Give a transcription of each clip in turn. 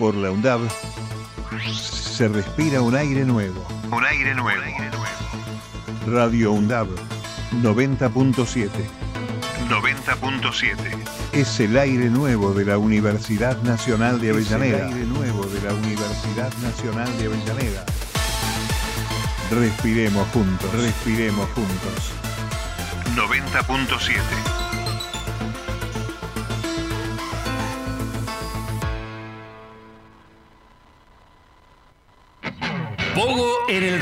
Por la UNDAB se respira un aire nuevo. Un aire nuevo. Radio UNDAB 90.7 90.7. es el aire nuevo de la Universidad Nacional de Avellaneda. Es el aire nuevo de la Universidad Nacional de Avellaneda. Respiremos juntos, respiremos juntos. 90.7.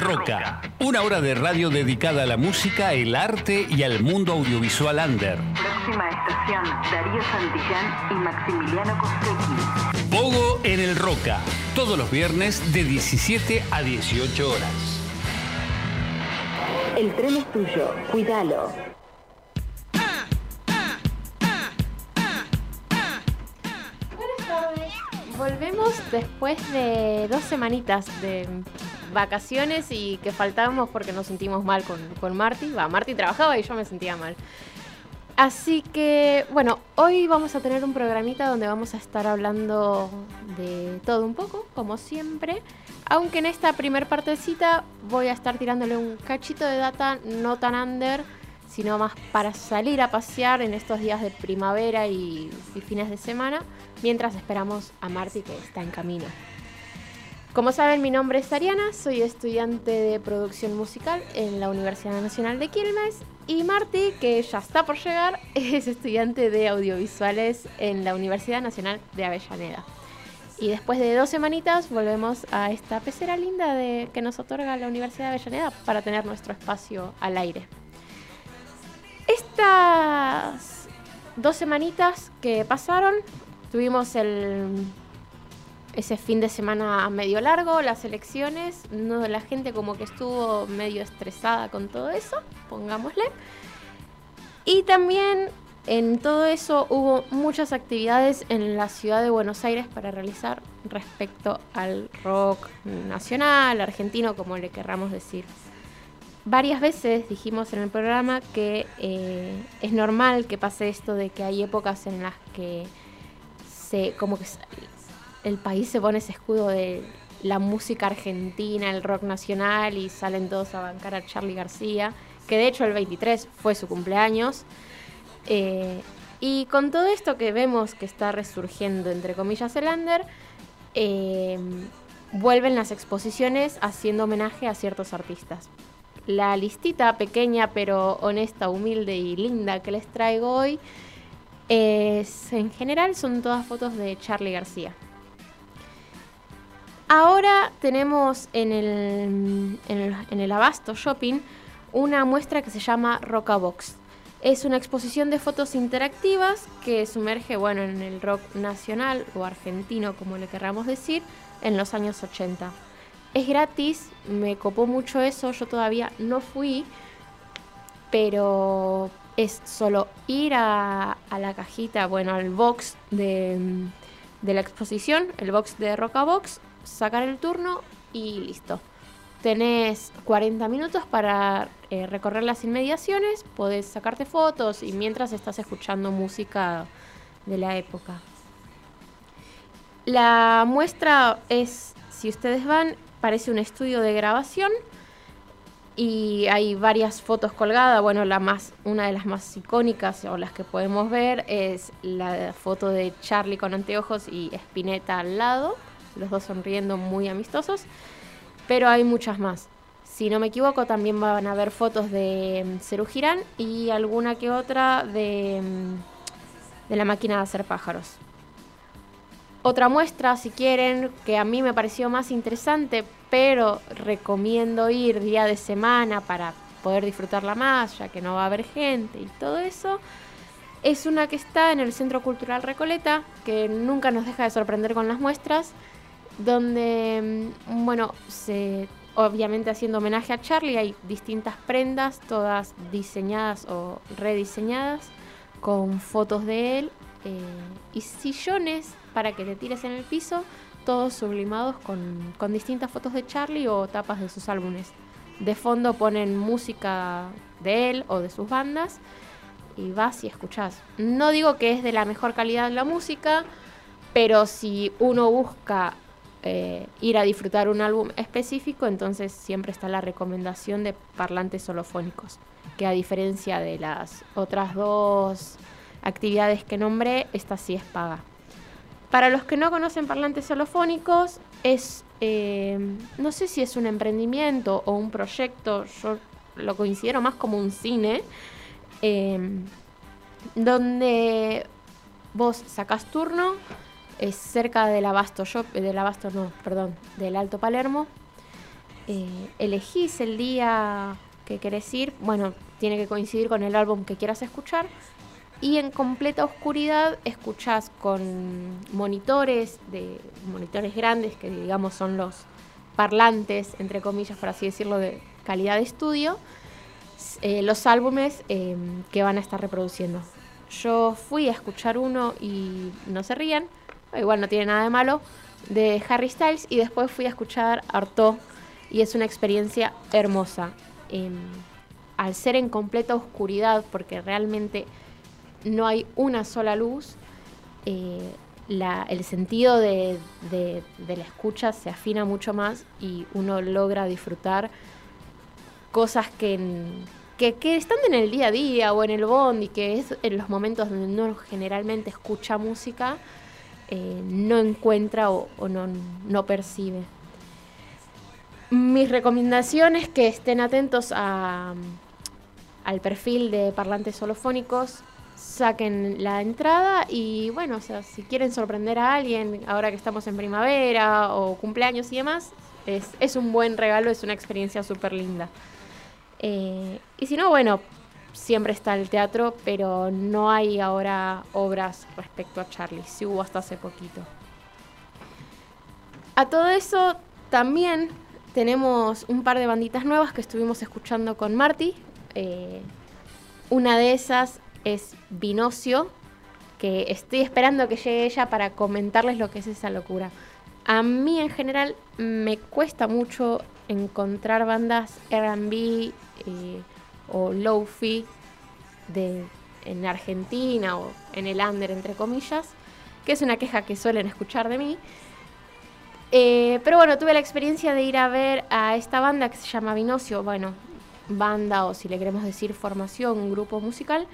Roca. Una hora de radio dedicada a la música, el arte y al mundo audiovisual under. Próxima estación, Darío Santillán y Maximiliano Costecchi. Pogo en el Roca. Todos los viernes de 17 a 18 horas. El tren es tuyo, cuídalo. Buenas tardes. Volvemos después de dos semanitas de vacaciones y que faltábamos porque nos sentimos mal con, con Marty. Va, Marty trabajaba y yo me sentía mal. Así que, bueno, hoy vamos a tener un programita donde vamos a estar hablando de todo un poco, como siempre. Aunque en esta primer partecita voy a estar tirándole un cachito de data no tan under, sino más para salir a pasear en estos días de primavera y, y fines de semana, mientras esperamos a Marty que está en camino. Como saben, mi nombre es Ariana, soy estudiante de producción musical en la Universidad Nacional de Quilmes y Marty, que ya está por llegar, es estudiante de audiovisuales en la Universidad Nacional de Avellaneda. Y después de dos semanitas volvemos a esta pecera linda que nos otorga la Universidad de Avellaneda para tener nuestro espacio al aire. Estas dos semanitas que pasaron, tuvimos el, ese fin de semana medio largo, las elecciones, no, la gente como que estuvo medio estresada con todo eso, pongámosle. Y también en todo eso hubo muchas actividades en la ciudad de Buenos Aires para realizar respecto al rock nacional, argentino, como le querramos decir. Varias veces dijimos en el programa que eh, es normal que pase esto de que hay épocas en las que se como que el país se pone ese escudo de la música argentina, el rock nacional y salen todos a bancar a Charlie García, que de hecho el 23 fue su cumpleaños. Eh, y con todo esto que vemos que está resurgiendo, entre comillas, el under, eh, vuelven las exposiciones haciendo homenaje a ciertos artistas. La listita pequeña pero honesta, humilde y linda que les traigo hoy es, en general son todas fotos de Charlie García. Ahora tenemos en el, en el, Abasto Shopping una muestra que se llama Roca Box. Es una exposición de fotos interactivas que sumerge bueno, en el rock nacional o argentino, como le querramos decir, en los años 80. Es gratis, me copó mucho eso, yo todavía no fui, pero es solo ir a, a la cajita, bueno, al box de, de la exposición, el box de Roca Box, sacar el turno y listo. Tenés 40 minutos para eh, recorrer las inmediaciones, podés sacarte fotos y mientras estás escuchando música de la época. La muestra es, si ustedes van, parece un estudio de grabación y hay varias fotos colgadas. Bueno, la más, una de las más icónicas o las que podemos ver es la foto de Charlie con anteojos y Spinetta al lado, los dos sonriendo muy amistosos, pero hay muchas más. Si no me equivoco, también van a ver fotos de mm, Cerú Girán y alguna que otra de, mm, de la máquina de hacer pájaros. Otra muestra, si quieren, que a mí me pareció más interesante, pero recomiendo ir día de semana para poder disfrutarla más, ya que no va a haber gente y todo eso, es una que está en el Centro Cultural Recoleta, que nunca nos deja de sorprender con las muestras, donde, mm, bueno, se, obviamente haciendo homenaje a Charlie, hay distintas prendas, todas diseñadas o rediseñadas, con fotos de él eh, y sillones para que te tires en el piso, todos sublimados con, con distintas fotos de Charlie o tapas de sus álbumes. De fondo ponen música de él o de sus bandas y vas y escuchás. No digo que es de la mejor calidad la música, pero si uno busca eh, ir a disfrutar un álbum específico, entonces siempre está la recomendación de parlantes holofónicos, que a diferencia de las otras dos actividades que nombré, esta sí es paga. Para los que no conocen parlantes holofónicos, es, eh, no sé si es un emprendimiento o un proyecto, yo lo considero más como un cine, eh, donde vos sacás turno, es cerca del Abasto Shop, eh, del Abasto no, perdón, del Alto Palermo. elegís el día que querés ir, bueno, tiene que coincidir con el álbum que quieras escuchar y en completa oscuridad escuchás con monitores, de monitores grandes, que digamos son los parlantes, entre comillas, por así decirlo, de calidad de estudio, eh, los álbumes em, que van a estar reproduciendo. Yo fui a escuchar uno y no se rían, igual no tiene nada de malo, de Harry Styles y después fui a escuchar Artaud y es una experiencia hermosa. Em, al ser en completa oscuridad, porque realmente no hay una sola luz, eh, el sentido de, la escucha se afina mucho más y uno logra disfrutar cosas que, que, están en el día a día o en el bond y que es en los momentos donde uno generalmente escucha música, eh, no encuentra o, no, no percibe. Mis recomendaciones que estén atentos a, al perfil de parlantes holofónicos saquen la entrada y bueno, o sea, si quieren sorprender a alguien ahora que estamos en primavera o cumpleaños y demás, es, es un buen regalo, es una experiencia súper linda. Eh, y si no, bueno, siempre está el teatro, pero no hay ahora obras respecto a Charlie, si hubo hasta hace poquito. A todo eso también tenemos un par de banditas nuevas que estuvimos escuchando con Marty. Eh, una de esas es Vinocio, que estoy esperando que llegue ella para comentarles lo que es esa locura. A mí en general me cuesta mucho encontrar bandas RB o low-fi en Argentina o en el under, entre comillas, que es una queja que suelen escuchar de mí. Eh, pero bueno, tuve la experiencia de ir a ver a esta banda que se llama Vinocio, bueno, banda o si le queremos decir formación, un grupo musical,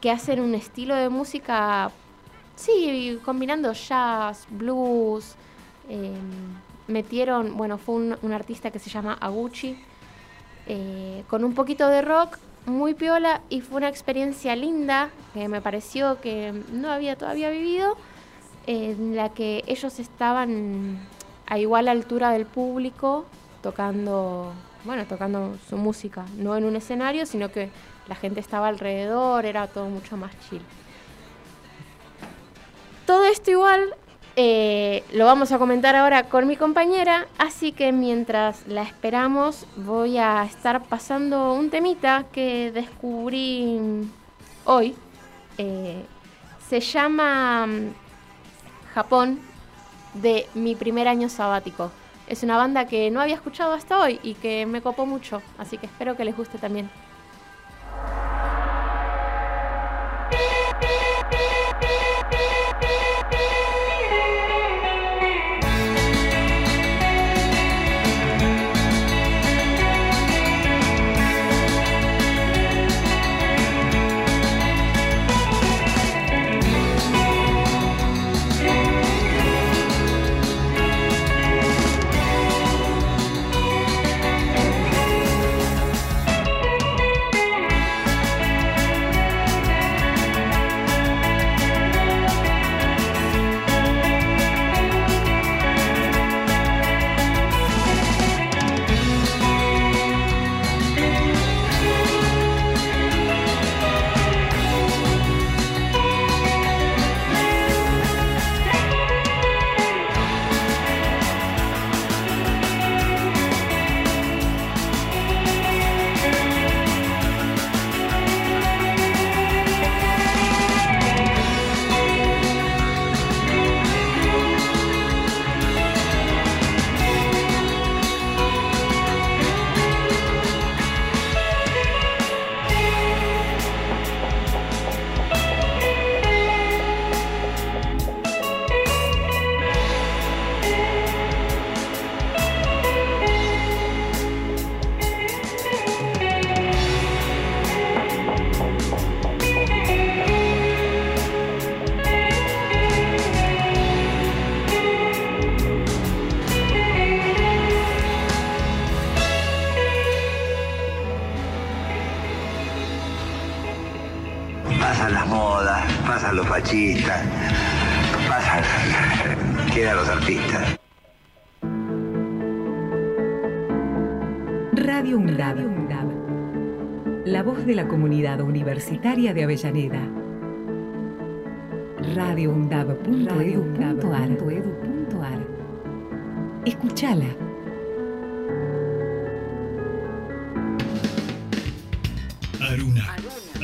que hacen un estilo de música, sí, combinando jazz, blues. Em, metieron, bueno, fue un, artista que se llama Aguchi, eh, con un poquito de rock, muy piola, y fue una experiencia linda que me pareció que no había todavía vivido, en la que ellos estaban a igual altura del público, tocando, bueno, tocando su música, no en un escenario, sino que la gente estaba alrededor, era todo mucho más chill. Todo esto igual eh, lo vamos a comentar ahora con mi compañera, así que mientras la esperamos voy a estar pasando un temita que descubrí hoy. Eh, se llama mm, Japón de mi primer año sabático. Es una banda que no había escuchado hasta hoy y que me copó mucho, así que espero que les guste también. Fascistas, pasan, quedan los artistas. Radio UNDAB. La voz de la comunidad universitaria de Avellaneda. radioundab.edu.ar Escúchala.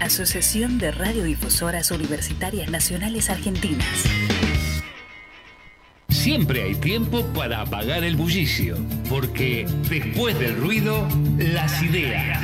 Asociación de Radiodifusoras Universitarias Nacionales Argentinas. Siempre hay tiempo para apagar el bullicio, porque después del ruido, las ideas.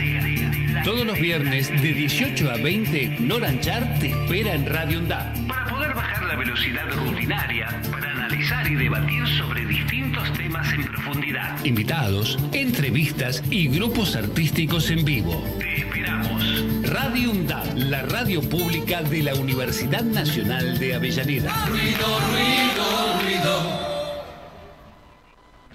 Todos los viernes de 18 a 20, Noranchar te espera en Radio UNDAP. Para poder bajar la velocidad rutinaria, para analizar y debatir sobre distintos temas en profundidad. Invitados, entrevistas y grupos artísticos en vivo. Te esperamos. Radio UNDAP, la radio pública de la Universidad Nacional de Avellaneda. Ruido, ruido, ruido.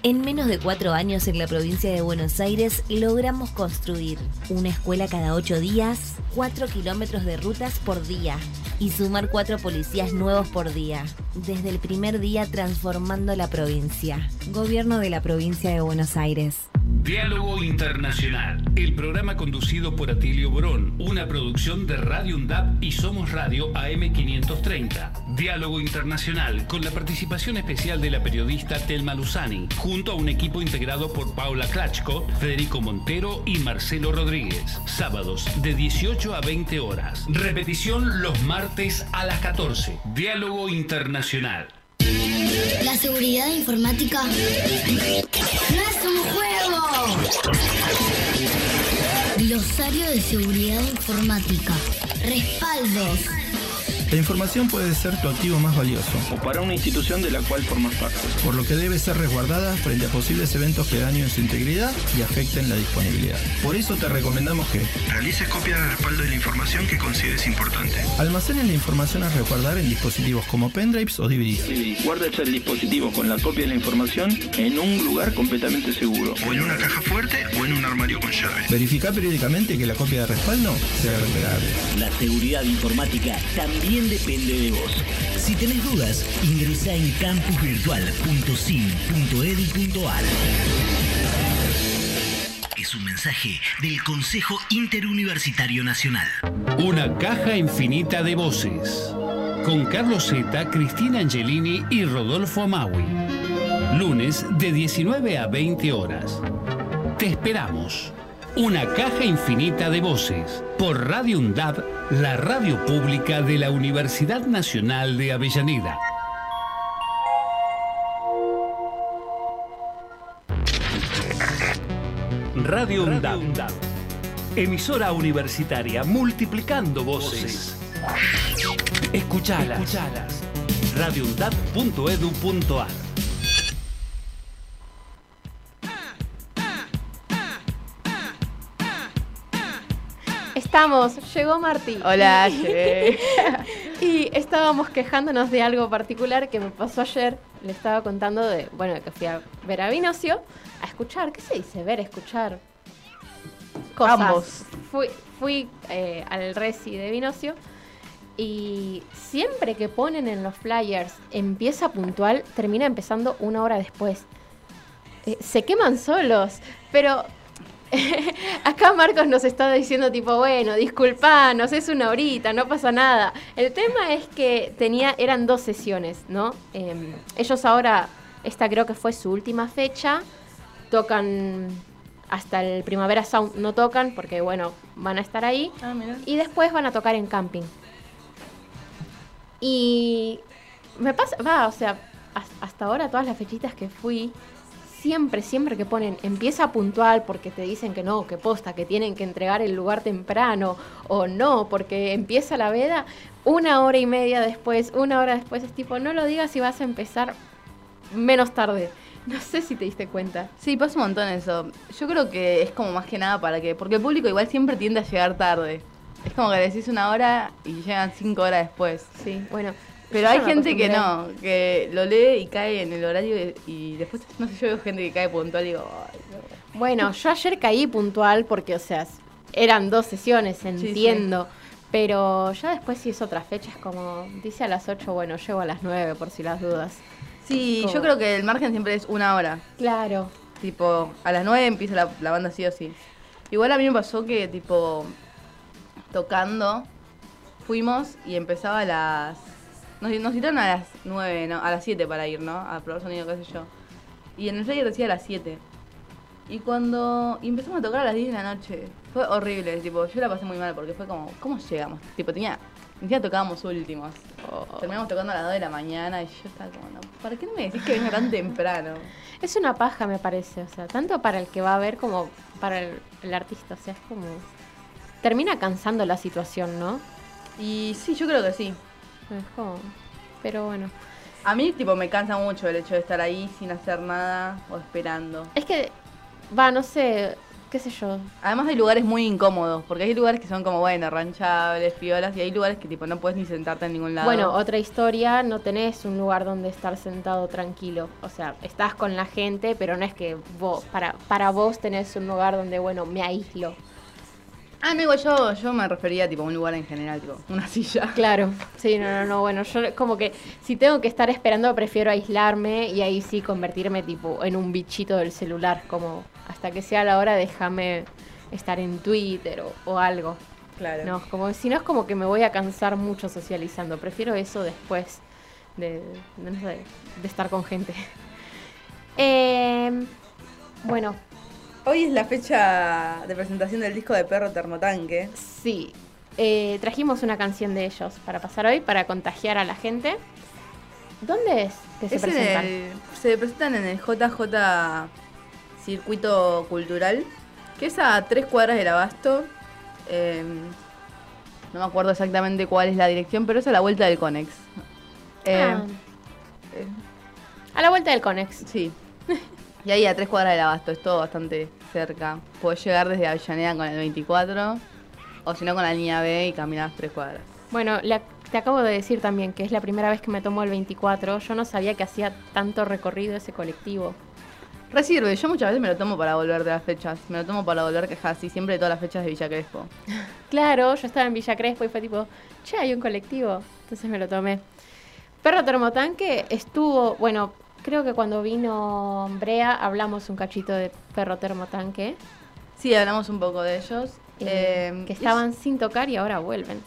En menos de cuatro años en la provincia de Buenos Aires logramos construir una escuela cada ocho días, cuatro kilómetros de rutas por día y sumar cuatro policías nuevos por día. Desde el primer día transformando la provincia. Gobierno de la provincia de Buenos Aires. Diálogo Internacional, el programa conducido por Atilio Borón, una producción de Radio UNDAP y Somos Radio AM530. Diálogo Internacional, con la participación especial de la periodista Telma Luzani, junto a un equipo integrado por Paula Klachko, Federico Montero y Marcelo Rodríguez. Sábados de 18 a 20 horas. Repetición los martes a las 14. Diálogo Internacional. La seguridad informática no es un juego. Glosario de seguridad informática. Respaldos. La información puede ser tu activo más valioso. O para una institución de la cual formas parte. Por lo que debe ser resguardada frente a posibles eventos que dañen su integridad y afecten la disponibilidad. Por eso te recomendamos que realices copia de respaldo de la información que consideres importante. Almacenes la información a resguardar en dispositivos como pendrives o DVDs. Sí, guardes el dispositivo con la copia de la información en un lugar completamente seguro. O en una caja fuerte o en un armario con llave. Verifica periódicamente que la copia de respaldo sea recuperable. La seguridad informática también depende de vos. Si tenés dudas, ingresa en campusvirtual.sim.edu.ar. Es un mensaje del Consejo Interuniversitario Nacional. Una caja infinita de voces. Con Carlos Zeta, Cristina Angelini y Rodolfo Amaui. Lunes de 19 a 20 horas. Te esperamos. Una caja infinita de voces por Radio UNDAB, la radio pública de la Universidad Nacional de Avellaneda. Radio UNDAB, emisora universitaria multiplicando voces. Escuchalas. Escuchalas. radioundab.edu.ar Estamos, llegó Marti. Hola, llegué. y estábamos quejándonos de algo particular que me pasó ayer. Le estaba contando de, bueno, que fui a ver a Vinocio, a escuchar, ¿qué se dice? Ver, escuchar. Cosas. Ambos. Fui, fui eh, al Resi de Vinocio y siempre que ponen en los flyers empieza puntual, termina empezando una hora después. Eh, se queman solos, pero acá Marcos nos está diciendo tipo, bueno, disculpanos, es una horita, no pasa nada. El tema es que tenía, eran dos sesiones, ¿no? Eh, ellos ahora, esta creo que fue su última fecha, tocan hasta el Primavera Sound, no tocan porque, bueno, van a estar ahí. Ah, y después van a tocar en camping. Y me pasa, va, o sea, hasta ahora todas las fechitas que fui, siempre, siempre que ponen empieza puntual porque te dicen que no, que posta, que tienen que entregar el lugar temprano o no, porque empieza la veda, una hora y media después, una hora después es tipo, no lo digas si vas a empezar menos tarde. No sé si te diste cuenta. Sí, pasa un montón eso. Yo creo que es como más que nada para que. Porque el público igual siempre tiende a llegar tarde. Es como que decís una hora y llegan cinco horas después. Sí, bueno. Pero hay gente que no, que lo lee y cae en el horario y, después, no sé, yo veo gente que cae puntual y digo, Ay, no. Bueno, yo ayer caí puntual porque, o sea, eran dos sesiones, entiendo. Pero ya después si es otra fecha, es como, dice a las 8, bueno, llego a las 9 por si las dudas. Sí, Como- yo creo que el margen siempre es una hora. Claro. Tipo, a las 9 empieza la, la banda sí o sí. Igual a mí me pasó que, tipo, tocando, fuimos y empezaba a las... Nos, nos citaron a las 9, ¿no? A las 7 para ir, ¿no? A probar sonido, qué sé yo. Y en el flyer decía a las 7. Y cuando y empezamos a tocar a las 10 de la noche, fue horrible, tipo, yo la pasé muy mal porque fue como, ¿cómo llegamos? Tipo, tenía, siquiera tocábamos últimos. Terminamos tocando a las 2 de la mañana y yo estaba como, no, ¿para qué no me decís que venga tan temprano? Es una paja, me parece, o sea, tanto para el que va a ver como para el, el artista, o sea, es como... Termina cansando la situación, ¿no? Y sí, yo creo que sí. Es como... Pero bueno. A mí, tipo, me cansa mucho el hecho de estar ahí sin hacer nada o esperando. Es que, va, no sé, qué sé yo. Además hay lugares muy incómodos, porque hay lugares que son como, bueno, ranchables, piolas, y hay lugares que, tipo, no puedes ni sentarte en ningún lado. Bueno, otra historia, no tenés un lugar donde estar sentado tranquilo. O sea, estás con la gente, pero no es que vos, para, para vos tenés un lugar donde, bueno, me aíslo. Ah, no, igual yo, yo me refería, tipo, a un lugar en general, tipo, una silla. Claro, sí, no, no, no, bueno, yo como que si tengo que estar esperando prefiero aislarme y ahí sí convertirme tipo en un bichito del celular, como hasta que sea la hora déjame estar en Twitter o, o algo. Claro. No, como si no es como que me voy a cansar mucho socializando, prefiero eso después de, de, no sé, de estar con gente. Eh, bueno, Hoy es la fecha de presentación del disco de Perro Termotanque. Sí, eh, trajimos una canción de ellos para pasar hoy, para contagiar a la gente. ¿Dónde es que se Es en presentan? el- se presentan en el JJ Circuito Cultural, que es a tres cuadras del Abasto. Eh, no me acuerdo exactamente cuál es la dirección, pero es a la vuelta del Conex. Eh, Ah. A la vuelta del Conex. Sí. Y ahí a tres cuadras del Abasto, es todo bastante cerca. Puedes llegar desde Avellaneda con el 24, o si no con la línea B y caminar tres cuadras. Bueno, la- te acabo de decir también que es la primera vez que me tomo el 24. Yo no sabía que hacía tanto recorrido ese colectivo. Resirve, yo muchas veces me lo tomo para volver de las fechas. Me lo tomo para volver que así siempre de todas las fechas de Villa Crespo. Claro, yo estaba en Villa Crespo y fue tipo, che, hay un colectivo. Entonces me lo tomé. Perro Termotanque estuvo, bueno, creo que cuando vino Brea hablamos un cachito de Perro Termotanque. Sí, hablamos un poco de ellos. eh, Eh, que estaban sin tocar y ahora vuelven.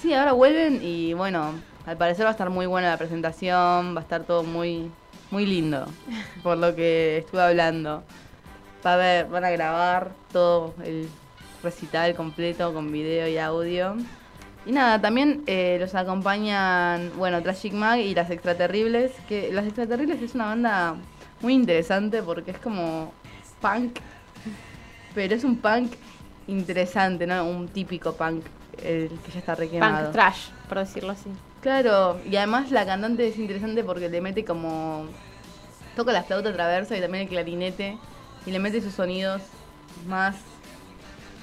Sí, ahora vuelven y bueno, al parecer va a estar muy buena la presentación, va a estar todo muy, muy lindo, por lo que estuve hablando. Va a ver, van a grabar todo el recital completo con video y audio. Y nada, también eh, los acompañan, bueno, Tragic Mag y Las Extraterribles, que Las Extraterribles es una banda muy interesante porque es como punk, pero es un punk interesante, ¿no? Un típico punk, el que ya está requemado. Punk trash, por decirlo así. Claro, y además la cantante es interesante porque le mete como. toca la flauta traversa y también el clarinete. Y le mete sus sonidos más.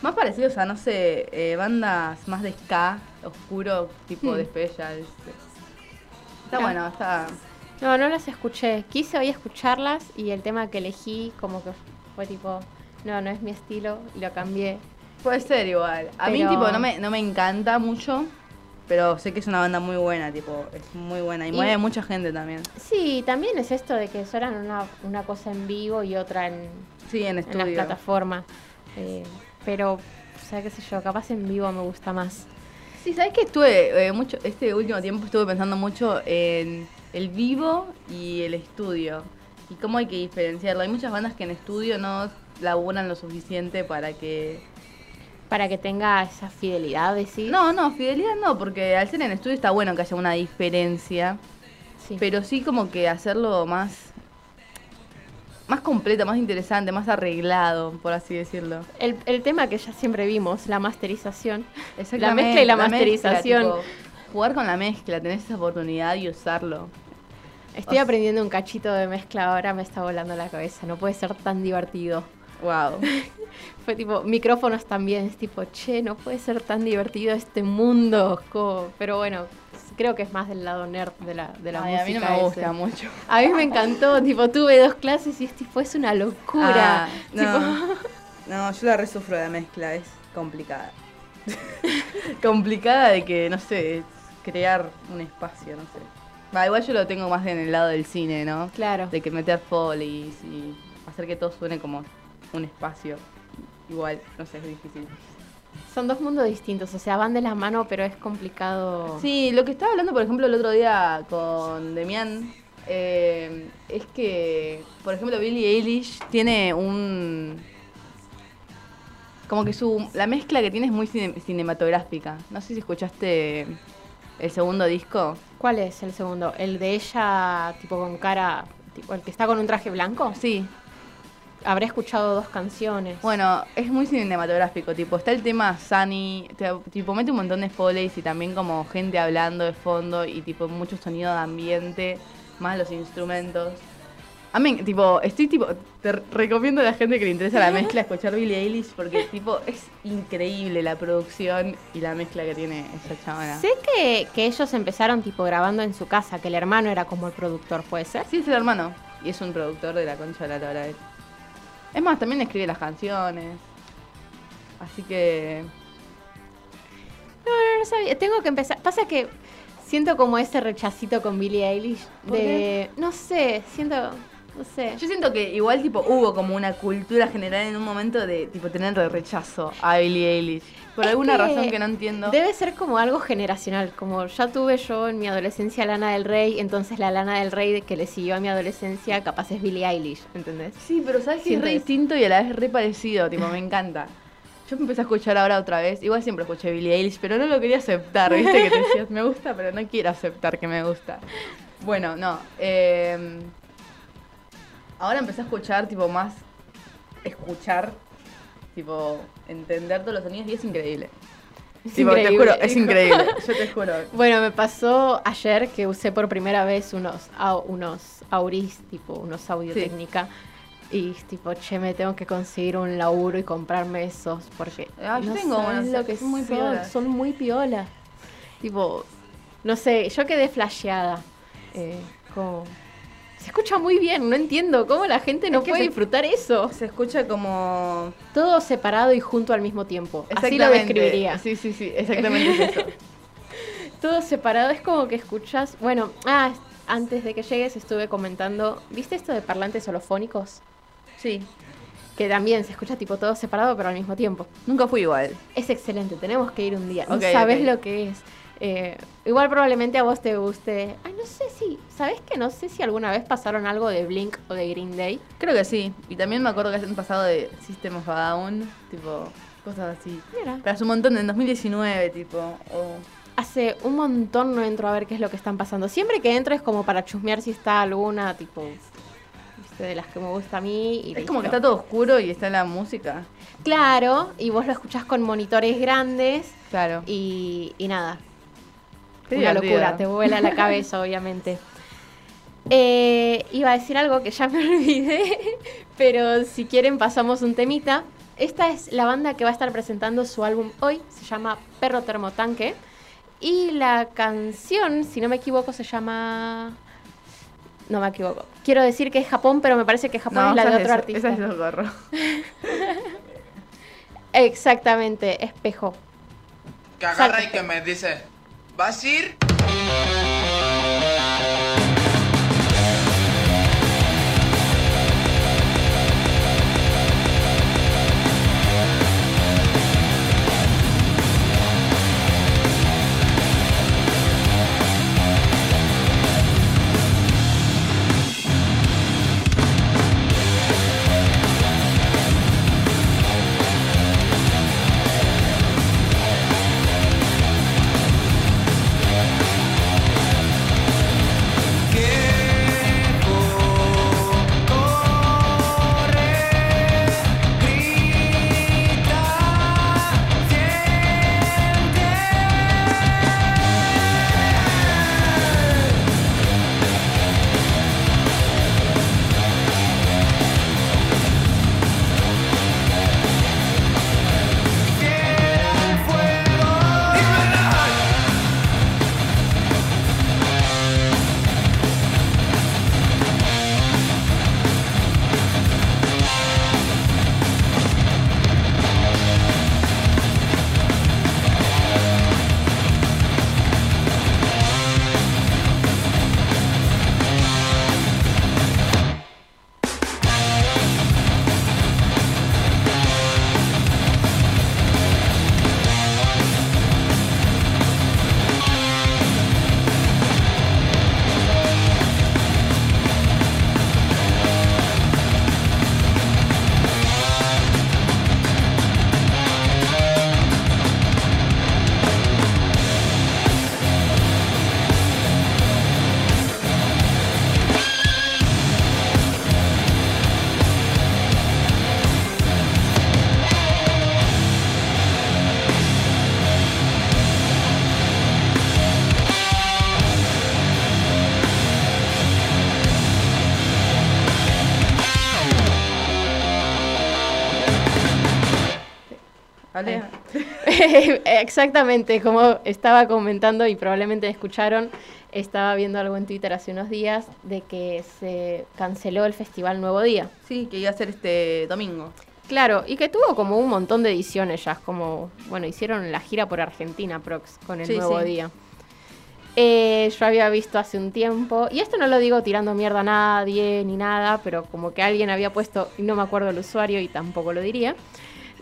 más parecidos a, no sé, eh, bandas más de ska, oscuro, tipo Hmm. de Specials. Está Ah. bueno, está. No, no las escuché. Quise hoy escucharlas y el tema que elegí como que fue tipo, no, no es mi estilo y lo cambié. Puede ser igual. A mí, Pero- tipo, no me, no me encanta mucho, pero sé que es una banda muy buena, tipo, es muy buena. Y, Y- mueve mucha gente también. Sí, también es esto de que suenan una, una cosa en vivo y otra en, Sí, en en las plataformas. Eh, pero, o sea, qué sé yo, capaz en vivo me gusta más. Sí, ¿sabes que estuve eh, mucho, este último tiempo estuve pensando mucho en el vivo y el estudio y cómo hay que diferenciarlo? Hay muchas bandas que en estudio no laburan lo suficiente para que... Para que tenga esa fidelidad, decís. No, no, fidelidad no, porque al ser en estudio está bueno que haya una diferencia, pero sí como que hacerlo más... más completa, más interesante, más arreglado, por así decirlo. El, el tema que ya siempre vimos, la masterización. La mezcla y la, masterización. tipo, jugar con la mezcla, tenés esa oportunidad y usarlo. Estoy O- aprendiendo un cachito de mezcla ahora, me está volando la cabeza. No puede ser tan divertido. Wow. Fue tipo, micrófonos también, es tipo, che, no puede ser tan divertido este mundo. como- Pero bueno, creo que es más del lado nerd de la, de la Ay, a mí música. no me ese. gusta mucho. A mí me encantó, tipo, tuve dos clases y tipo, es una locura. Ah, Tipo, no. no, yo la resufro de la mezcla, es complicada. complicada de que, no sé, crear un espacio, no sé. Igual yo lo tengo más en el lado del cine, ¿no? Claro. De que meter folies y hacer que todo suene como un espacio. Igual, no sé, es difícil. Son dos mundos distintos, o sea, van de la mano, pero es complicado. Sí, lo que estaba hablando, por ejemplo, el otro día con Demian, eh, es que, por ejemplo, Billie Eilish tiene un... Como que su la mezcla que tiene es muy cine- cinematográfica. No sé si escuchaste el segundo disco. ¿Cuál es el segundo? ¿El de ella, tipo con cara, tipo el que está con un traje blanco? Sí. Habré escuchado dos canciones. Bueno, es muy cinematográfico, tipo, está el tema Sunny, te- tipo, mete un montón de foleyes y también como gente hablando de fondo y tipo mucho sonido de ambiente, más los instrumentos. A mí, tipo, estoy tipo, te recomiendo a la gente que le interesa la mezcla escuchar Billie Eilish porque tipo es increíble la producción y la mezcla que tiene esa chavana. Sé que, que ellos empezaron tipo grabando en su casa, que el hermano era como el productor, ¿puede ser? Sí, es el hermano y es un productor de la concha de la lora. Es más, también escribe las canciones. Así que No, no, no sabía. Tengo que empezar. Pasa que siento como ese rechacito con Billie Eilish. ¿Por De. No sé, siento. No sé. Yo siento que igual tipo hubo como una cultura general en un momento de tipo tener rechazo a Billie Eilish. Por Es alguna razón que no entiendo. Debe ser como algo generacional, como ya tuve yo en mi adolescencia Lana del Rey, entonces la Lana del Rey que le siguió a mi adolescencia capaz es Billie Eilish, ¿entendés? Sí, pero sabes que es re distinto y a la vez re parecido, tipo, me encanta. Yo me empecé a escuchar ahora otra vez, igual siempre escuché Billie Eilish, pero no lo quería aceptar, viste que te decías, me gusta, pero no quiero aceptar que me gusta. Bueno, no. eh, ahora empecé a escuchar, tipo, más escuchar, tipo, entender todos los sonidos y es increíble. Es Tipo, te increíble, juro, es increíble, yo te juro. Bueno, me pasó ayer que usé por primera vez unos, au- unos Auris, tipo unos audio Sí. técnica. Y tipo, che, me tengo que conseguir un laburo y comprarme esos porque Ah, yo no tengo sabes unos, lo que son muy son, piolas. son muy. Tipo, no sé, yo quedé flasheada. Eh, como, se escucha muy bien, no entiendo cómo la gente no Es que puede se- disfrutar eso. Se escucha como... Todo separado y junto al mismo tiempo. Así lo describiría. Sí, sí, sí, exactamente es eso. Todo separado, es como que escuchas. Bueno, ah, antes de que llegues estuve comentando. ¿Viste esto de parlantes holofónicos? Sí. Que también se escucha tipo todo separado, pero al mismo tiempo. Nunca fui igual. Es excelente, tenemos que ir un día. No sabes lo que es. Eh, igual probablemente a vos te guste. Ay, no sé si. ¿Sabes que no sé si alguna vez pasaron algo de Blink o de Green Day? Creo que sí. Y también me acuerdo que han pasado de System of a Down, tipo, cosas así. Mira. Pero hace un montón, en 2019, tipo. o- Hace un montón no entro a ver qué es lo que están pasando. Siempre que entro es como para chusmear si está alguna, tipo, viste, de las que me gusta a mí. Y Es como que está todo oscuro y está la música. Claro, y vos lo escuchás con monitores grandes. Claro. Y, y nada. Una locura, te vuela la cabeza, obviamente. Eh, iba a decir algo que ya me olvidé, pero si quieren pasamos un temita. Esta es la banda que va a estar presentando su álbum hoy, se llama Perro Termotanque. Y la canción, si no me equivoco, se llama... No me equivoco. Quiero decir que es Japón, pero me parece que Japón No, es la de otro eso- artista. Esa es Socorro. Exactamente, espejo. Que agarra y que me dice, ¿vas a ir? Ale. Exactamente, como estaba comentando y probablemente escucharon, estaba viendo algo en Twitter hace unos días de que se canceló el Festival Nuevo Día. Sí, que iba a ser este domingo. Claro, y que tuvo como un montón de ediciones ya, como, bueno, hicieron la gira por Argentina Prox con el Sí, Nuevo sí. Día. Eh, yo había visto hace un tiempo, y esto no lo digo tirando mierda a nadie ni nada, pero como que alguien había puesto, y no me acuerdo el usuario y tampoco lo diría,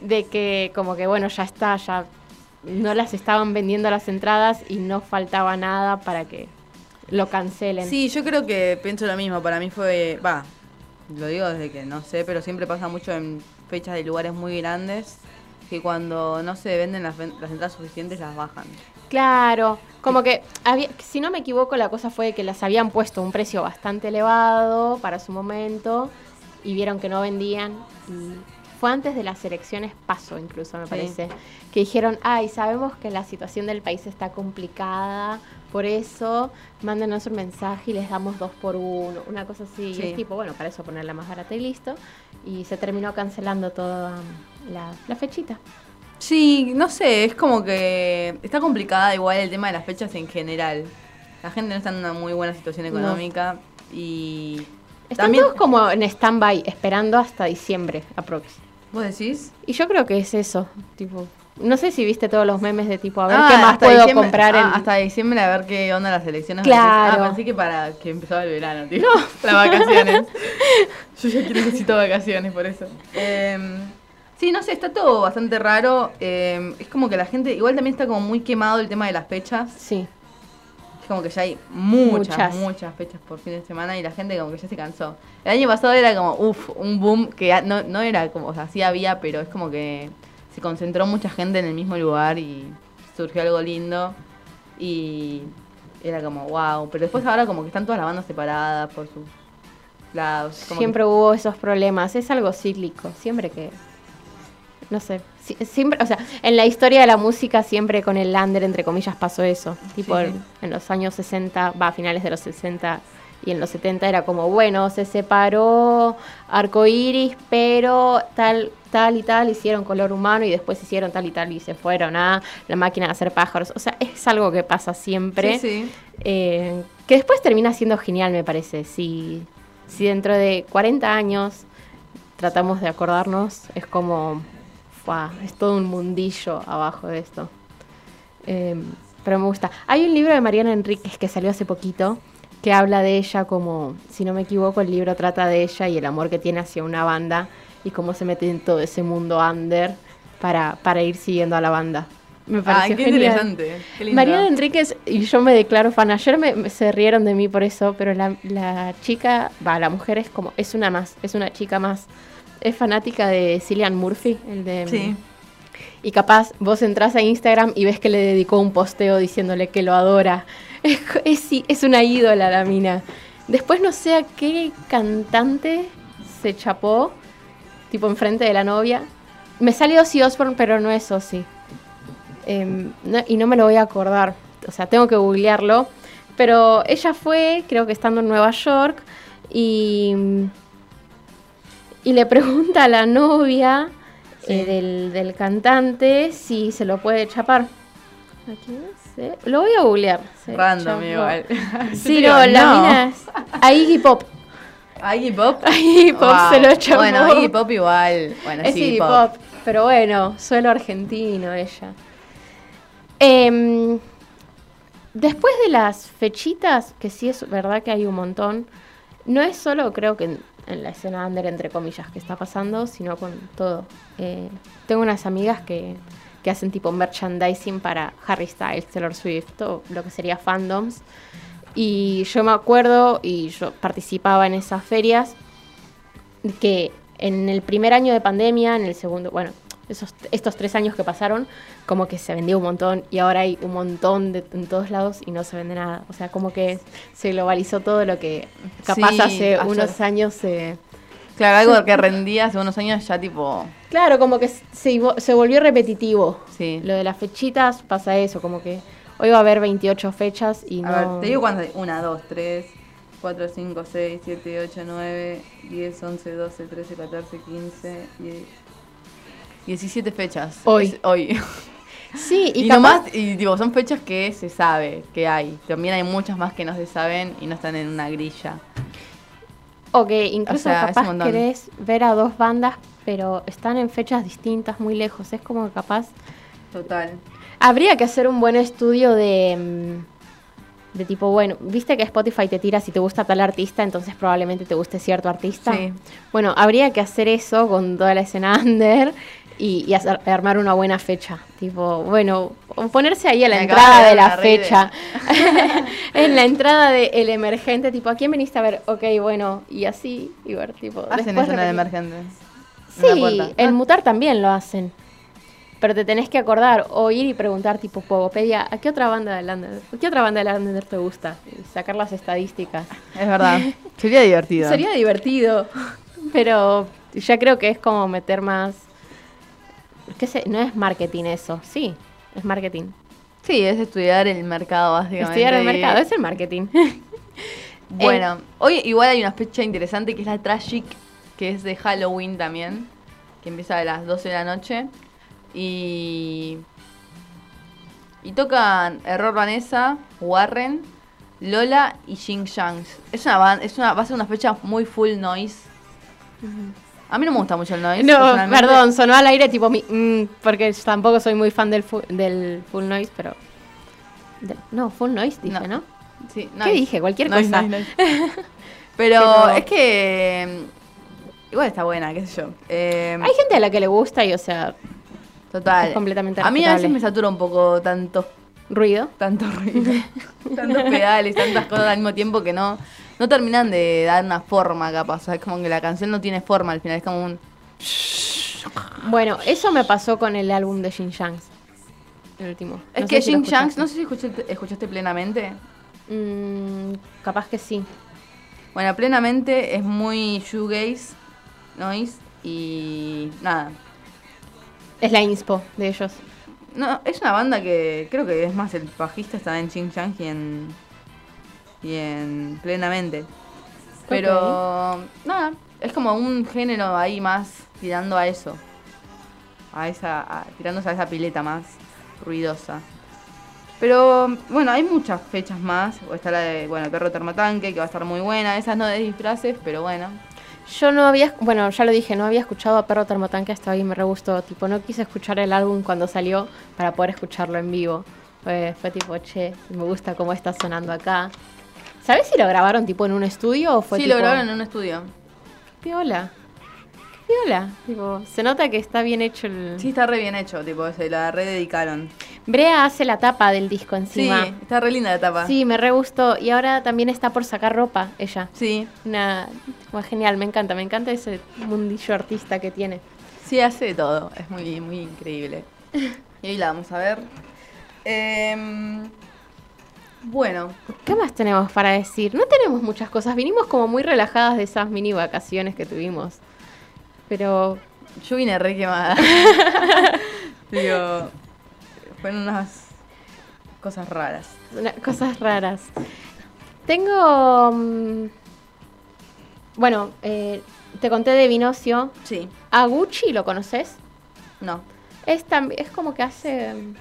de que como que bueno, ya está, ya no las estaban vendiendo las entradas y no faltaba nada para que lo cancelen. Sí, yo creo que pienso lo mismo. Para mí fue. Va, lo digo desde que no sé, pero siempre pasa mucho en fechas de lugares muy grandes que cuando no se venden las, las entradas suficientes las bajan. Claro, como que había, si no me equivoco, la cosa fue que las habían puesto a un precio bastante elevado para su momento y vieron que no vendían. Y fue antes de las elecciones paso, incluso me Sí. parece, que dijeron, ay, sabemos que la situación del país está complicada, por eso mándenos un mensaje y les damos dos por uno, una cosa así. Y Sí. es tipo, bueno, para eso ponerla más barata y listo. Y se terminó cancelando toda la, la fechita. Sí, no sé, es como que está complicada igual el tema de las fechas en general. La gente no está en una muy buena situación No. económica y Están también todos como en stand-by, esperando hasta diciembre, aprox. ¿Vos decís? Y yo creo que es eso, tipo... No sé si viste todos los memes de tipo, a ver Ah, qué más puedo diciembre- comprar ah, en... hasta diciembre a ver qué onda las elecciones. Claro. Ah, pensé que para que empezaba el verano, tío. Las vacaciones. Yo ya necesito vacaciones por eso. Em, sí, no sé, está todo bastante raro. Em, es como que la gente, igual también está como muy quemado el tema de las fechas. Sí. Es como que ya hay muchas, Muchas. muchas, fechas por fin de semana y la gente como que ya se cansó. El año pasado era como, uff, un boom que no, no era como, o sea, sí había, pero es como que se concentró mucha gente en el mismo lugar y surgió algo lindo y era como, wow. Pero después ahora como que están todas las bandas separadas por sus lados. como Siempre hubo esos problemas, es algo cíclico, siempre que... No sé, si- siempre, o sea, en la historia de la música siempre con el lander, entre comillas, pasó eso. Tipo, Sí, en- los años 60, va, a finales de los 60 y en los 70 era como, bueno, se separó arcoíris, pero tal, tal y tal hicieron color humano y después hicieron tal y tal y se fueron a la máquina de hacer pájaros. O sea, es algo que pasa siempre. Sí, sí. Eh, que después termina siendo genial, me parece. Si, si dentro de 40 años tratamos de acordarnos, es como, ¡fua! es todo un mundillo abajo de esto. Eh, pero me gusta. Hay un libro de Mariana Enríquez que salió hace poquito que habla de ella como, si no me equivoco, el libro trata de ella y el amor que tiene hacia una banda y cómo se mete en todo ese mundo under para, para ir siguiendo a la banda. Me Ah, pareció qué genial. interesante. Qué. Mariana Enríquez, y yo me declaro fan, ayer me, me- se rieron de mí por eso, pero la, la chica, va, la mujer es como, es una más, es una chica más, es fanática de Cillian Murphy, el de... Sí. Y capaz vos entras a Instagram y ves que le dedicó un posteo diciéndole que lo adora. Es, es, una ídola la mina. Después no sé a qué cantante se chapó, tipo enfrente de la novia. Me salió Ozzy Osbourne, pero no es Ozzy. Em, no- y no me lo voy a acordar. O sea, tengo que googlearlo. Pero ella fue, creo que estando en Nueva York, y, y le pregunta a la novia eh, del, del cantante si se lo puede chapar. Aquí sé. Lo voy a googlear. Random chapó. igual. Sí, no, la no. mina es a Iggy Pop. ¿A Iggy Pop? A Iggy Pop Wow. se lo chapó. Bueno, Iggy Pop igual. Bueno, es sí, Iggy Pop. Pop. Pero bueno, suelo argentino ella. Em, después de las fechitas, que sí es verdad que hay un montón, no es solo creo que en, en la escena under, entre comillas, que está pasando, sino con todo. Eh, tengo unas amigas que, que hacen tipo merchandising para Harry Styles, Taylor Swift, o lo que sería fandoms. Y yo me acuerdo, y yo participaba en esas ferias, que en el primer año de pandemia, en el segundo, bueno, esos, estos tres años que pasaron, como que se vendió un montón y ahora hay un montón de, en todos lados y no se vende nada. O sea, como que se globalizó todo lo que capaz Sí, hace unos años. Claro, algo que rendía hace unos años ya tipo... Claro, como que se, se volvió repetitivo. Sí. Lo de las fechitas pasa eso, como que hoy va a haber 28 fechas y A no... ver, te digo cuántas. hay. Una, dos, tres, cuatro, cinco, seis, siete, ocho, nueve, diez, once, doce, trece, catorce, quince, diez, 17 fechas. Hoy. Es hoy. Sí, y, Y, capaz- nomás, y tipo, son fechas que se sabe que hay. También hay muchas más que no se saben y no están en una grilla. O que incluso O sea, capaz querés ver a dos bandas, pero están en fechas distintas, muy lejos. Es como capaz. Total. Habría que hacer un buen estudio de. mm, De tipo, bueno, viste que Spotify te tira si te gusta tal artista, entonces probablemente te guste cierto artista. Sí. Bueno, habría que hacer eso con toda la escena under y, y hacer- armar una buena fecha. Tipo, bueno, ponerse ahí a la Me entrada de de la fecha. en la entrada de El Emergente, tipo, ¿a quién viniste a ver? Ok, bueno, y así, y ver, tipo. Hacen eso en el emergente. Sí, en Mutar también lo hacen. Pero te tenés que acordar o ir y preguntar tipo Pogopedia, ¿a qué otra banda del Under? ¿Qué otra banda del Under te gusta? Y sacar las estadísticas. Es verdad. Sería divertido. Sería divertido. Pero ya creo que es como meter más. ¿Qué sé? No es marketing eso. Sí, es marketing. Sí, es estudiar el mercado, básicamente. Estudiar el mercado, es el marketing. Bueno, hoy igual hay una fecha interesante que es la Tragic, que es de Halloween también, que empieza a las 12 de la noche. Y. Y tocan Error Vanessa, Warren, Lola y Jing Shangs. Es una, es una va a ser una fecha muy full noise. A mí no me gusta mucho el noise. No, perdón, sonó al aire tipo mi- mm, porque tampoco soy muy fan del, fu- del full noise, pero del- no, full noise dije, ¿no? Sí, ¿Qué noise. dije? Cualquier Noise, cosa. noise, noise. Pero, es que. mm, Igual está buena, qué sé yo. Eh, Hay gente a la que le gusta y, o sea, Total. es completamente A mí a veces me satura un poco tanto, ruido. tanto ruido, tantos pedales, tantas cosas al mismo tiempo que no, no terminan de dar una forma capaz. Es como que la canción no tiene forma al final, es como un... Bueno, eso me pasó con el álbum de Jin Shangs. El último. Es No que si Jin Shanks, escuchaste. no sé si escuchaste, escuchaste plenamente. Mm, capaz que sí. Bueno, plenamente es muy shoegaze, noise y nada. Es la inspo de ellos. No, es una banda que creo que es más el bajista está en Ching Chang y en y en plenamente. Pero nada, es como un género ahí más tirando a eso. A esa a- tirándose a esa pileta más ruidosa. Pero bueno, hay muchas fechas más. O está la de, bueno, el perro termotanque, que va a estar muy buena. Esas no de disfraces, pero bueno. Yo no había, bueno, ya lo dije, no había escuchado a Perro Termotanque hasta hoy, me re gustó. Tipo, no quise escuchar el álbum cuando salió para poder escucharlo en vivo. Fue, fue tipo, che, me gusta cómo está sonando acá. ¿Sabes si lo grabaron tipo en un estudio o fue sí, tipo... lo grabaron en un estudio. Piola. Qué piola. Tipo, se nota que está bien hecho el... Sí, está re bien hecho, tipo, se la rededicaron. Brea hace la tapa del disco encima. Sí, está re linda la tapa. Sí, me re gustó. Y ahora también está por sacar ropa, ella. Sí. Una, genial, me encanta, me encanta ese mundillo artista que tiene. Sí, hace de todo. Es muy, muy increíble. Y hoy la vamos a ver. Em, bueno, ¿Qué más tenemos para decir? No tenemos muchas cosas. Vinimos como muy relajadas de esas mini vacaciones que tuvimos. Pero yo vine re quemada. Digo, fueron unas cosas raras. una- cosas raras. Tengo... mm, bueno, eh, te conté de Vinocio. Sí. ¿A Gucci lo conoces? No. Es, es como que hace mm,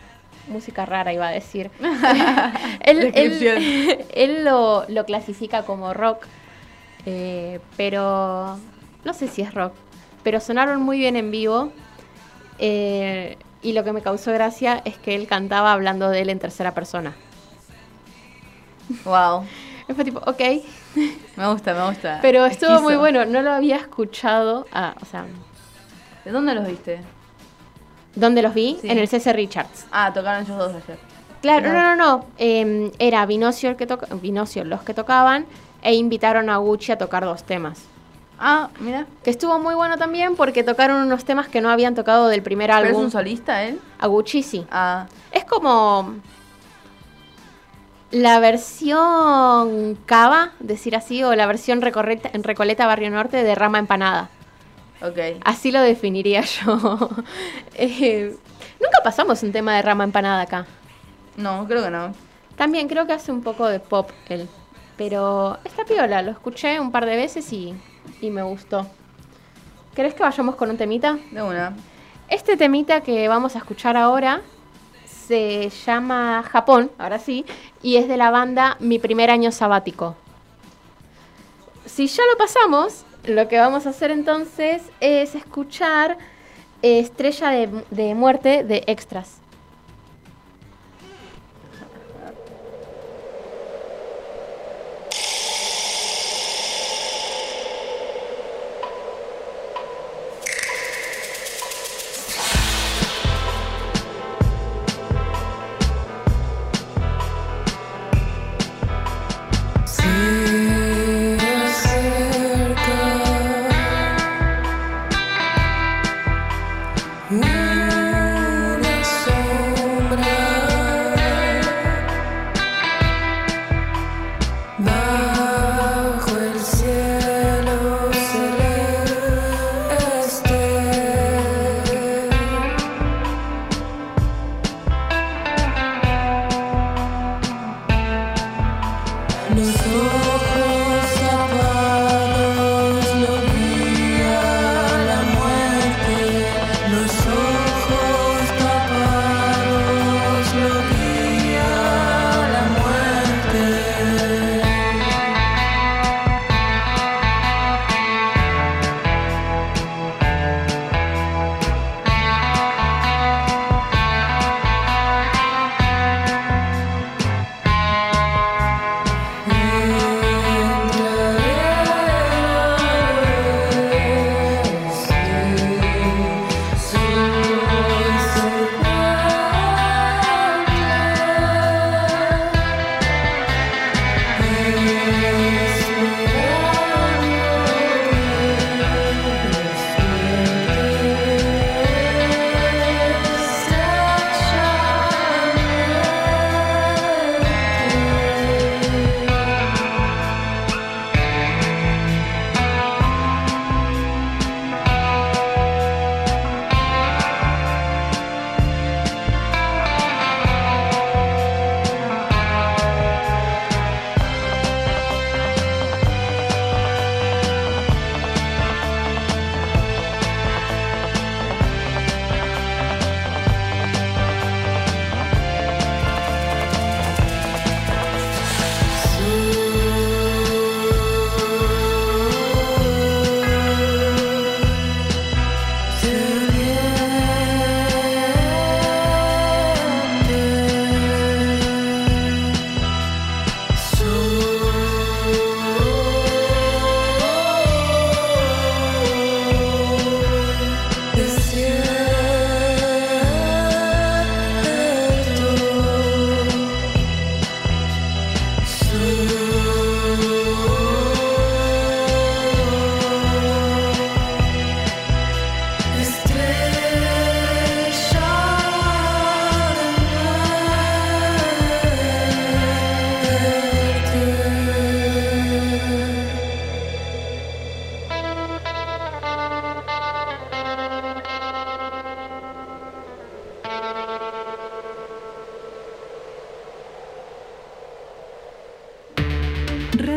música rara, iba a decir. él Descripción. él, él lo, lo clasifica como rock, eh, pero no sé si es rock. Pero sonaron muy bien en vivo. eh, y lo que me causó gracia es que él cantaba hablando de él en tercera persona. Wow. Fue tipo, ok. Me gusta, me gusta. Pero estuvo Esquizo. muy bueno, no lo había escuchado. Ah, o sea, ¿De dónde los viste? ¿Dónde los vi? Sí. En el CC Richards. Ah, tocaron ellos dos ayer. Claro, No. no, no, no. Eh, era Vinocio, el que toca, Vinocio los que tocaban e invitaron a Gucci a tocar dos temas. Ah, mira. Que estuvo muy bueno también porque tocaron unos temas que no habían tocado del primer ¿Pero es álbum. un solista él? A Gucci sí. Ah, Es como la versión Cava, decir así, o la versión Recorreta- en Recoleta Barrio Norte de Rama Empanada. Ok. Así lo definiría yo. Eh, nunca pasamos un tema de Rama Empanada acá. No, creo que no. También creo que hace un poco de pop él. Pero está piola, lo escuché un par de veces y, y me gustó. ¿Querés que vayamos con un temita? De una. Este temita que vamos a escuchar ahora se llama Japón, ahora sí, y es de la banda Mi primer año sabático. Si ya lo pasamos, lo que vamos a hacer entonces es escuchar Estrella de, de Muerte de Extras.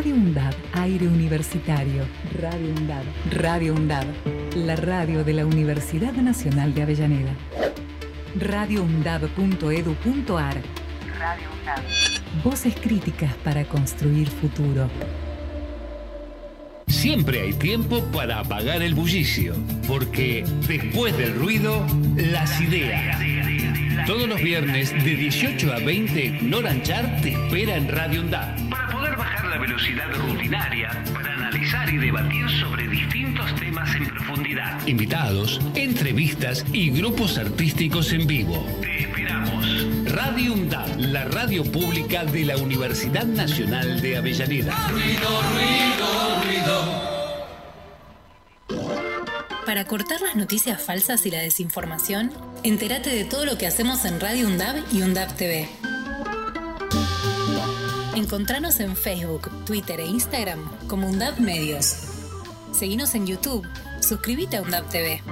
Radio UNDAB, aire universitario. Radio UNDAB. Radio UNDAB, la radio de la Universidad Nacional de Avellaneda. radioundab.edu.ar Radio UNDAB. Voces críticas para construir futuro. Siempre hay tiempo para apagar el bullicio, porque después del ruido, las ideas. Todos los viernes de 18 a 20, Noranchar te espera en Radio UNDAB. Velocidad rutinaria, para analizar y debatir sobre distintos temas en profundidad. Invitados, entrevistas y grupos artísticos en vivo. Te esperamos. Radio UNDAB, la radio pública de la Universidad Nacional de Avellaneda. Ruido, ruido, ruido. Para cortar las noticias falsas y la desinformación, entérate de todo lo que hacemos en Radio UNDAB y UNDAB TV. Encontranos en Facebook, Twitter e Instagram como UNDAB Medios. Seguinos en YouTube. Suscríbete a UNDAB TV.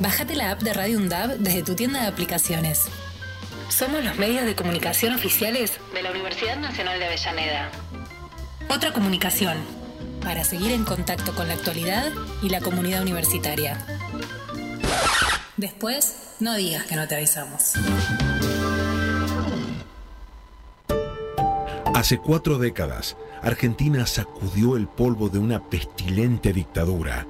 Bájate la app de Radio UNDAB desde tu tienda de aplicaciones. Somos los medios de comunicación oficiales de la Universidad Nacional de Avellaneda. Otra comunicación para seguir en contacto con la actualidad y la comunidad universitaria. Después, no digas que no te avisamos. Hace cuatro décadas, Argentina sacudió el polvo de una pestilente dictadura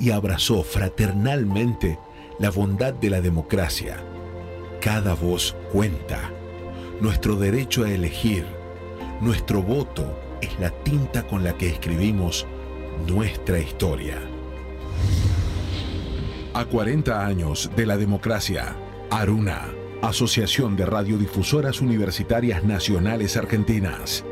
y abrazó fraternalmente la bondad de la democracia. Cada voz cuenta. Nuestro derecho a elegir, nuestro voto es la tinta con la que escribimos nuestra historia. A 40 años de la democracia, Aruna, Asociación de Radiodifusoras Universitarias Nacionales Argentinas.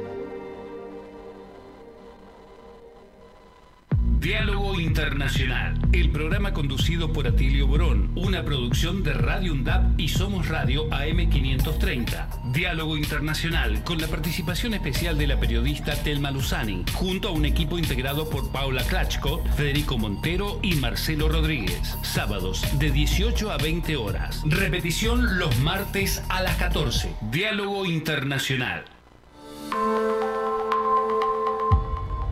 Internacional, el programa conducido por Atilio Borón, una producción de Radio UNDAP y Somos Radio AM530. Diálogo Internacional, con la participación especial de la periodista Telma Luzani, junto a un equipo integrado por Paula Klachko, Federico Montero y Marcelo Rodríguez. Sábados de 18 a 20 horas. Repetición los martes a las 14. Diálogo Internacional.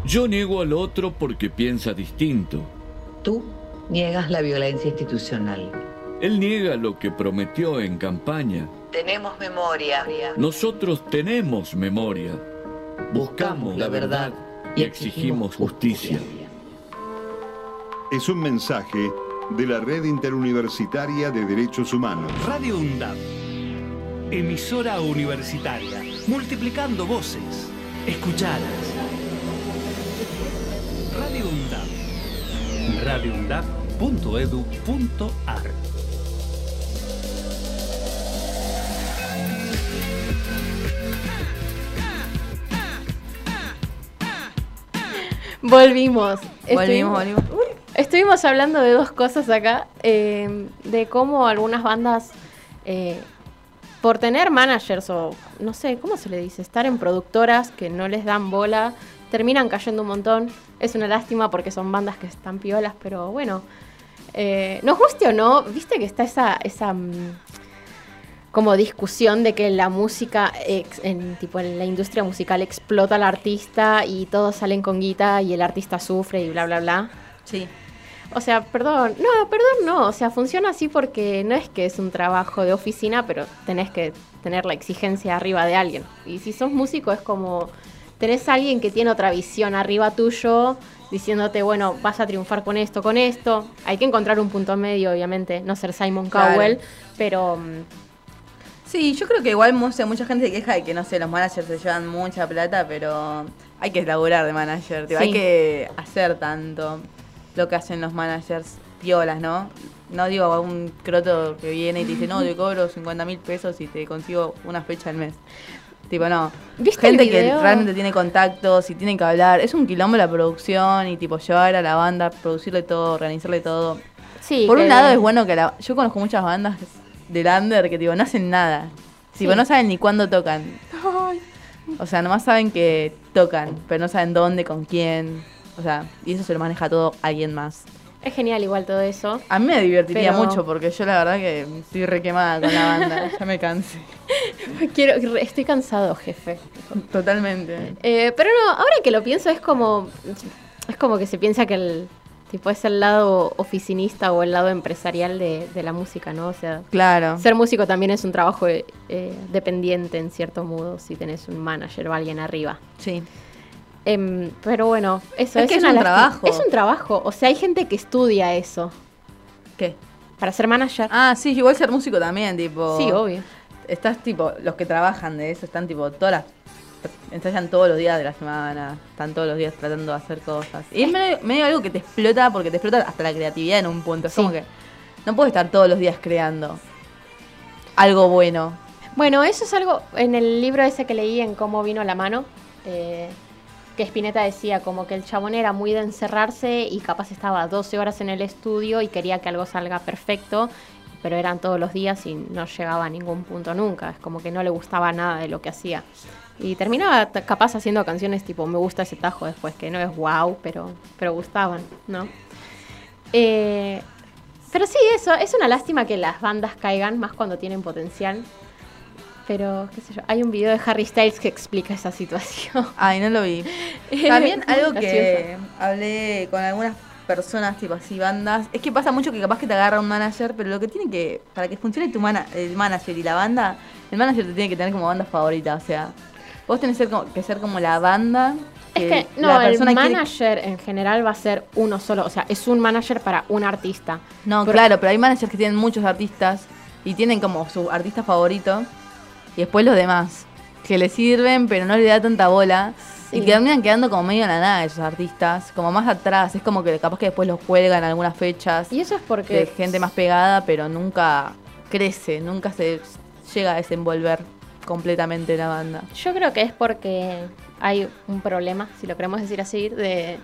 Yo niego al otro porque piensa distinto. Tú niegas la violencia institucional. Él niega lo que prometió en campaña. Tenemos memoria. Nosotros tenemos memoria. Buscamos la verdad y exigimos justicia. Es un mensaje de la Red Interuniversitaria de Derechos Humanos. Radio UNDAP. Emisora universitaria. Multiplicando voces. Escuchadas. Radio UNDAP. radioundap.edu.ar Volvimos. Volvimos, Estuvimos- Estuvimos hablando de dos cosas acá, eh, de cómo algunas bandas, eh, por tener managers o no sé, ¿cómo se le dice? Estar en productoras que no les dan bola, terminan cayendo un montón. Es una lástima porque son bandas que están piolas, pero bueno, eh, nos guste o no, viste que está esa, esa mm, como discusión de que la música, ex- en, tipo en la industria musical explota al artista y todos salen con guita y el artista sufre y bla, bla, bla. Sí. O sea, perdón, no, perdón, no, o sea, funciona así porque no es que es un trabajo de oficina, pero tenés que tener la exigencia arriba de alguien. Y si sos músico es como, tenés a alguien que tiene otra visión arriba tuyo, diciéndote, bueno, vas a triunfar con esto, con esto. Hay que encontrar un punto medio, obviamente, no ser Simon Claro. Cowell, pero... mm, Sí, yo creo que igual mucha, mucha gente se queja de que, no sé, los managers se llevan mucha plata, pero hay que laburar de manager, Sí. hay que hacer tanto lo que hacen los managers piolas, ¿no? No digo a un croto que viene y te dice, no, te cobro 50 mil pesos y te consigo una fecha al mes. Tipo, no. ¿Viste el Gente que realmente tiene contactos y tienen que hablar. Es un quilombo la producción y tipo llevar a la banda, producirle todo, organizarle todo. Sí, Por un lado es bueno que la, yo conozco muchas bandas de Lander que tipo no hacen nada. Tipo, Sí. no saben ni cuándo tocan. O sea, nomás saben que tocan, pero no saben dónde, con quién. O sea, y eso se lo maneja todo alguien más. Es genial igual todo eso. A mí me divertiría Pero- mucho porque yo la verdad que estoy requemada con la banda. ya me cansé. Quiero, estoy cansado, jefe. Totalmente. Eh, pero no, ahora que lo pienso es como es como que se piensa que el tipo es el lado oficinista o el lado empresarial de, de la música, ¿no? O sea, Claro. ser músico también es un trabajo eh, dependiente en cierto modo si tenés un manager o alguien arriba. Sí. Em, pero bueno, eso Es que es una un trabajo. Es un trabajo. O sea, hay gente que estudia eso. ¿Qué? Para ser manager. Ah, sí, igual ser músico también, tipo. Sí, obvio. Estás tipo, los que trabajan de eso están tipo todas las. Ensayan todos los días de la semana, están todos los días tratando de hacer cosas. Y es medio, medio algo que te explota porque te explota hasta la creatividad en un punto. Es como que no puedes estar todos los días creando algo bueno. Bueno, eso es algo en el libro ese que leí en Cómo vino la mano, eh, que Spinetta decía como que el chabón era muy de encerrarse y capaz estaba 12 horas en el estudio y quería que algo salga perfecto, pero eran todos los días y no llegaba a ningún punto nunca, es como que no le gustaba nada de lo que hacía. Y terminaba capaz haciendo canciones tipo Me gusta ese tajo después, que no es wow, pero, pero gustaban, ¿no? Eh, pero sí, eso, es una lástima que las bandas caigan, más cuando tienen potencial. Pero, qué sé yo, hay un video de Harry Styles que explica esa situación. Ay, no lo vi. También algo Gracioso. que hablé con algunas personas, tipo así, bandas. Es que pasa mucho que capaz que te agarra un manager, pero lo que tiene que. Para que funcione tu mana, el manager y la banda, el manager te tiene que tener como banda favorita. O sea, vos tenés que ser como, que ser como la banda. Es que no, la el quiere- manager en general va a ser uno solo, o sea, es un manager para un artista. No, Pero- claro, pero hay managers que tienen muchos artistas y tienen como su artista favorito y después los demás que le sirven pero no le da tanta bola Sí. y terminan quedando como medio en la nada esos artistas, como más atrás, es como que capaz que después los cuelgan algunas fechas Y eso es de porque gente más pegada pero nunca crece, nunca se llega a desenvolver completamente la banda. yo creo que es porque hay un problema, si lo queremos decir así, de,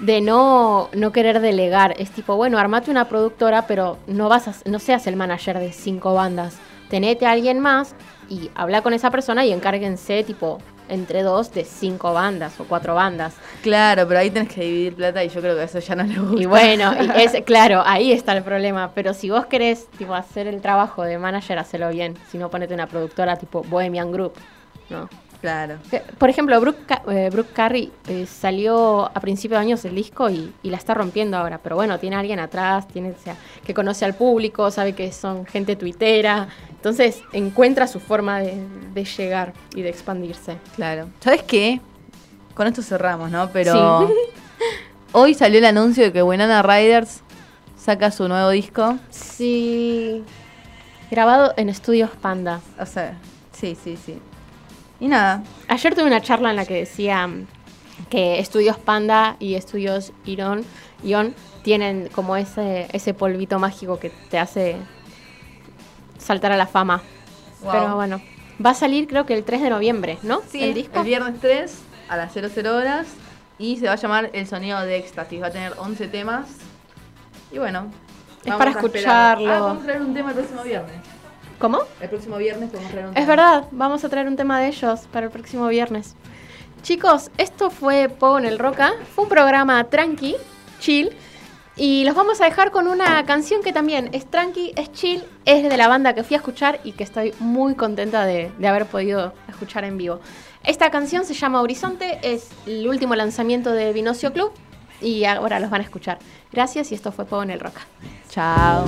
de no, no querer delegar. Es tipo, bueno, armate una productora, pero no vas a, no seas el manager de cinco bandas. Tenete a alguien más y habla con esa persona y encárguense, tipo, entre dos de cinco bandas o cuatro bandas. Claro, pero ahí tenés que dividir plata y yo creo que eso ya no le gusta. Y bueno, y es claro, ahí está el problema. Pero si vos querés tipo, hacer el trabajo de manager, hacelo bien. Si no, ponete una productora tipo Bohemian Group. ¿no? Claro. Por ejemplo, Brooke, eh, Brooke Carey eh, salió a principios de años el disco y, y la está rompiendo ahora. Pero bueno, tiene alguien atrás, tiene, o sea, que conoce al público, sabe que son gente tuitera. Entonces encuentra su forma de, de llegar y de expandirse. Claro. ¿Sabes qué? Con esto cerramos, ¿no? Pero Sí. hoy salió el anuncio de que Winona Riders saca su nuevo disco. Sí. Grabado en estudios Panda. O sea, sí, sí, sí. Y nada. Ayer tuve una charla en la que decía mm, que estudios Panda y estudios Ion, Ion tienen como ese, ese polvito mágico que te hace saltar a la fama. Wow. Pero bueno, va a salir creo que el 3 de noviembre, ¿no? Sí, el disco. el viernes 3 a las 00 horas. Y se va a llamar El Sonido de Éxtasis. Va a tener 11 temas. Y bueno. Es vamos para escucharlo. Ah, vamos a traer un tema el próximo viernes. ¿Cómo? El próximo viernes podemos traer un Es tema. verdad, vamos a traer un tema de ellos para el próximo viernes. Chicos, esto fue Pogo en el Roca. Fue un programa tranqui, chill. Y los vamos a dejar con una canción que también es tranqui, es chill, es de la banda que fui a escuchar y que estoy muy contenta de, haber podido escuchar en vivo. Esta canción se llama Horizonte, es el último lanzamiento de Vinocio Club y ahora los van a escuchar. Gracias y esto fue Pogo en el Roca. Chao.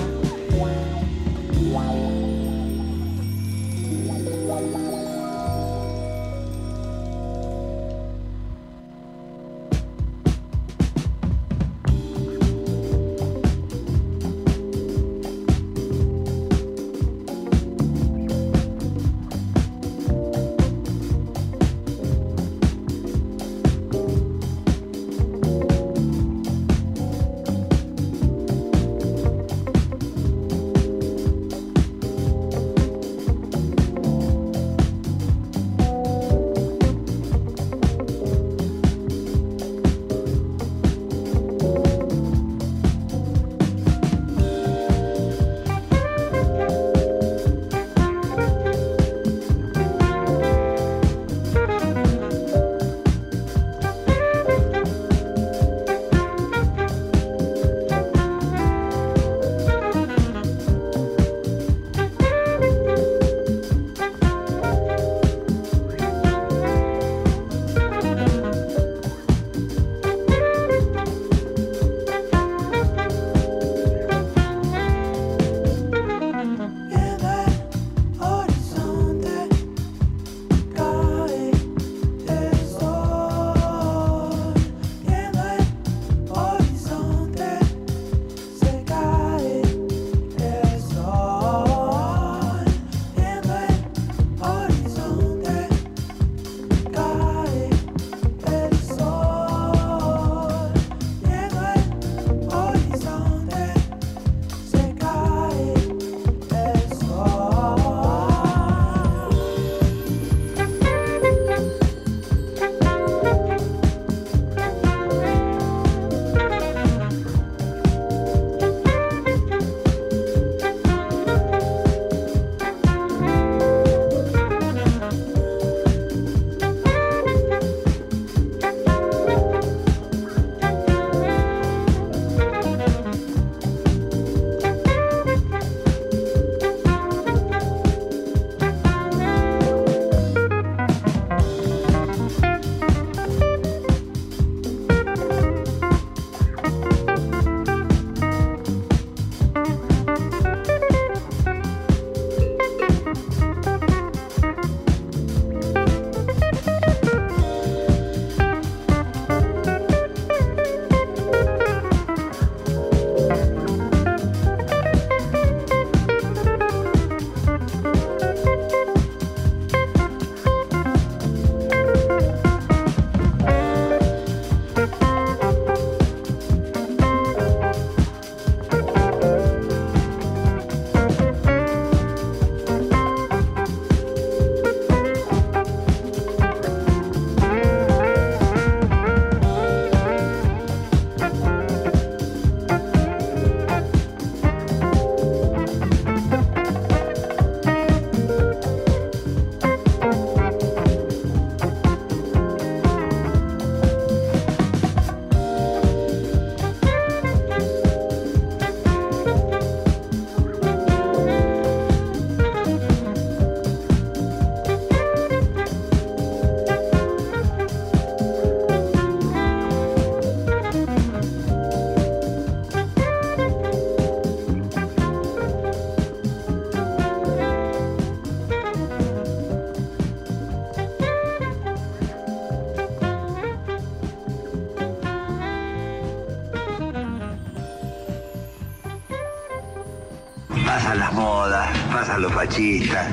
Fascistas,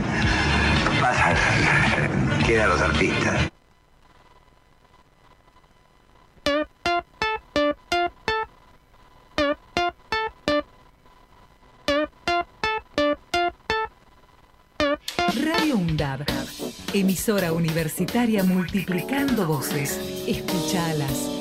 pasan, quedan los artistas. Radio UNDAB, emisora universitaria multiplicando voces. Escuchalas.